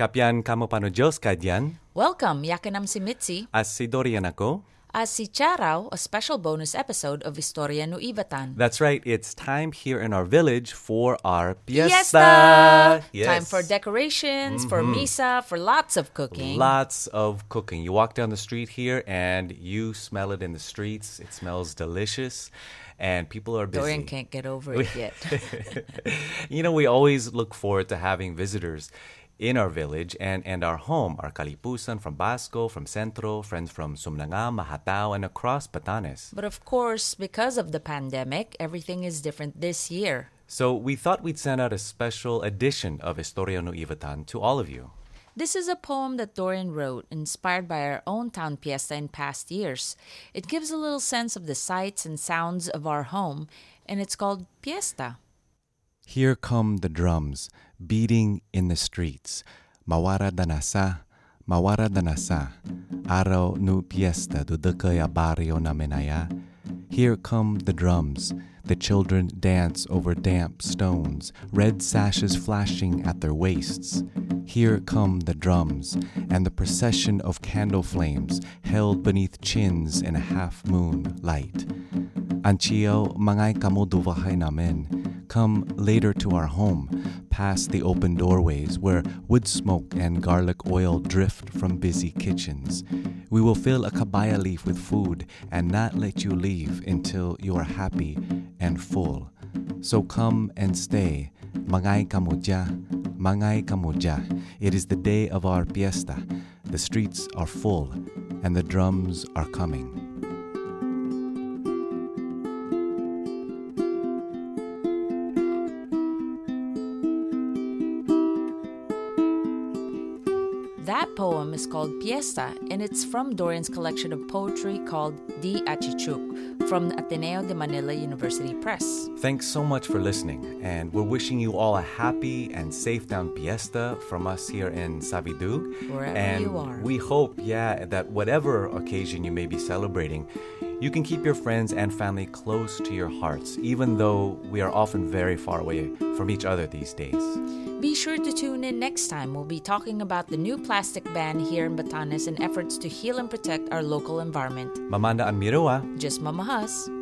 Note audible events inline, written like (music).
Kapyan kamo pano Diyos kadyan, Welcome, yakinam si Mitzi, as si Dorian ako. as si Charaw, a special bonus episode of Historia no Ivatan. That's right, it's time here in our village for our Fiesta! fiesta. Yes. Time for decorations, for mm-hmm. misa, for lots of cooking. Lots of cooking. You walk down the street here and you smell it in the streets. It smells delicious and people are busy. Dorian can't get over it yet. (laughs) (laughs) you know, we always look forward to having visitors in our village and, and our home, our Kalipusan from Basco, from Centro, friends from Sumnanga, Mahatao, and across Batanes. but of course, because of the pandemic, everything is different this year. So we thought we'd send out a special edition of Historia no Ivatan to all of you. This is a poem that Dorian wrote, inspired by our own town fiesta in past years. It gives a little sense of the sights and sounds of our home, and it's called Fiesta. Here come the drums, beating in the streets. Mawara danasa, mawara danasa. Araw nu fiesta dudukaya barrio namenaya. Here come the drums. The children dance over damp stones, red sashes flashing at their waists. Here come the drums, and the procession of candle flames held beneath chins in a half moon light. Anchio, mangay kamo duvahay namin. Come later to our home, past the open doorways where wood smoke and garlic oil drift from busy kitchens. We will fill a kabaya leaf with food and not let you leave until you are happy and full. So come and stay. Mangay kamuja, mangay kamuja. It is the day of our fiesta. The streets are full and the drums are coming. That poem is called Fiesta, and it's from Dorian's collection of poetry called Di Achichuk from the Ateneo de Manila University Press. Thanks so much for listening, and we're wishing you all a happy and safe down Piesta from us here in Savidug. Wherever and you are. we hope, yeah, that whatever occasion you may be celebrating, you can keep your friends and family close to your hearts, even though we are often very far away from each other these days. Be sure to tune in next time. We'll be talking about the new plastic ban here in Batanes and efforts to heal and protect our local environment. Mamanda ang Mirawa. Just mamahas.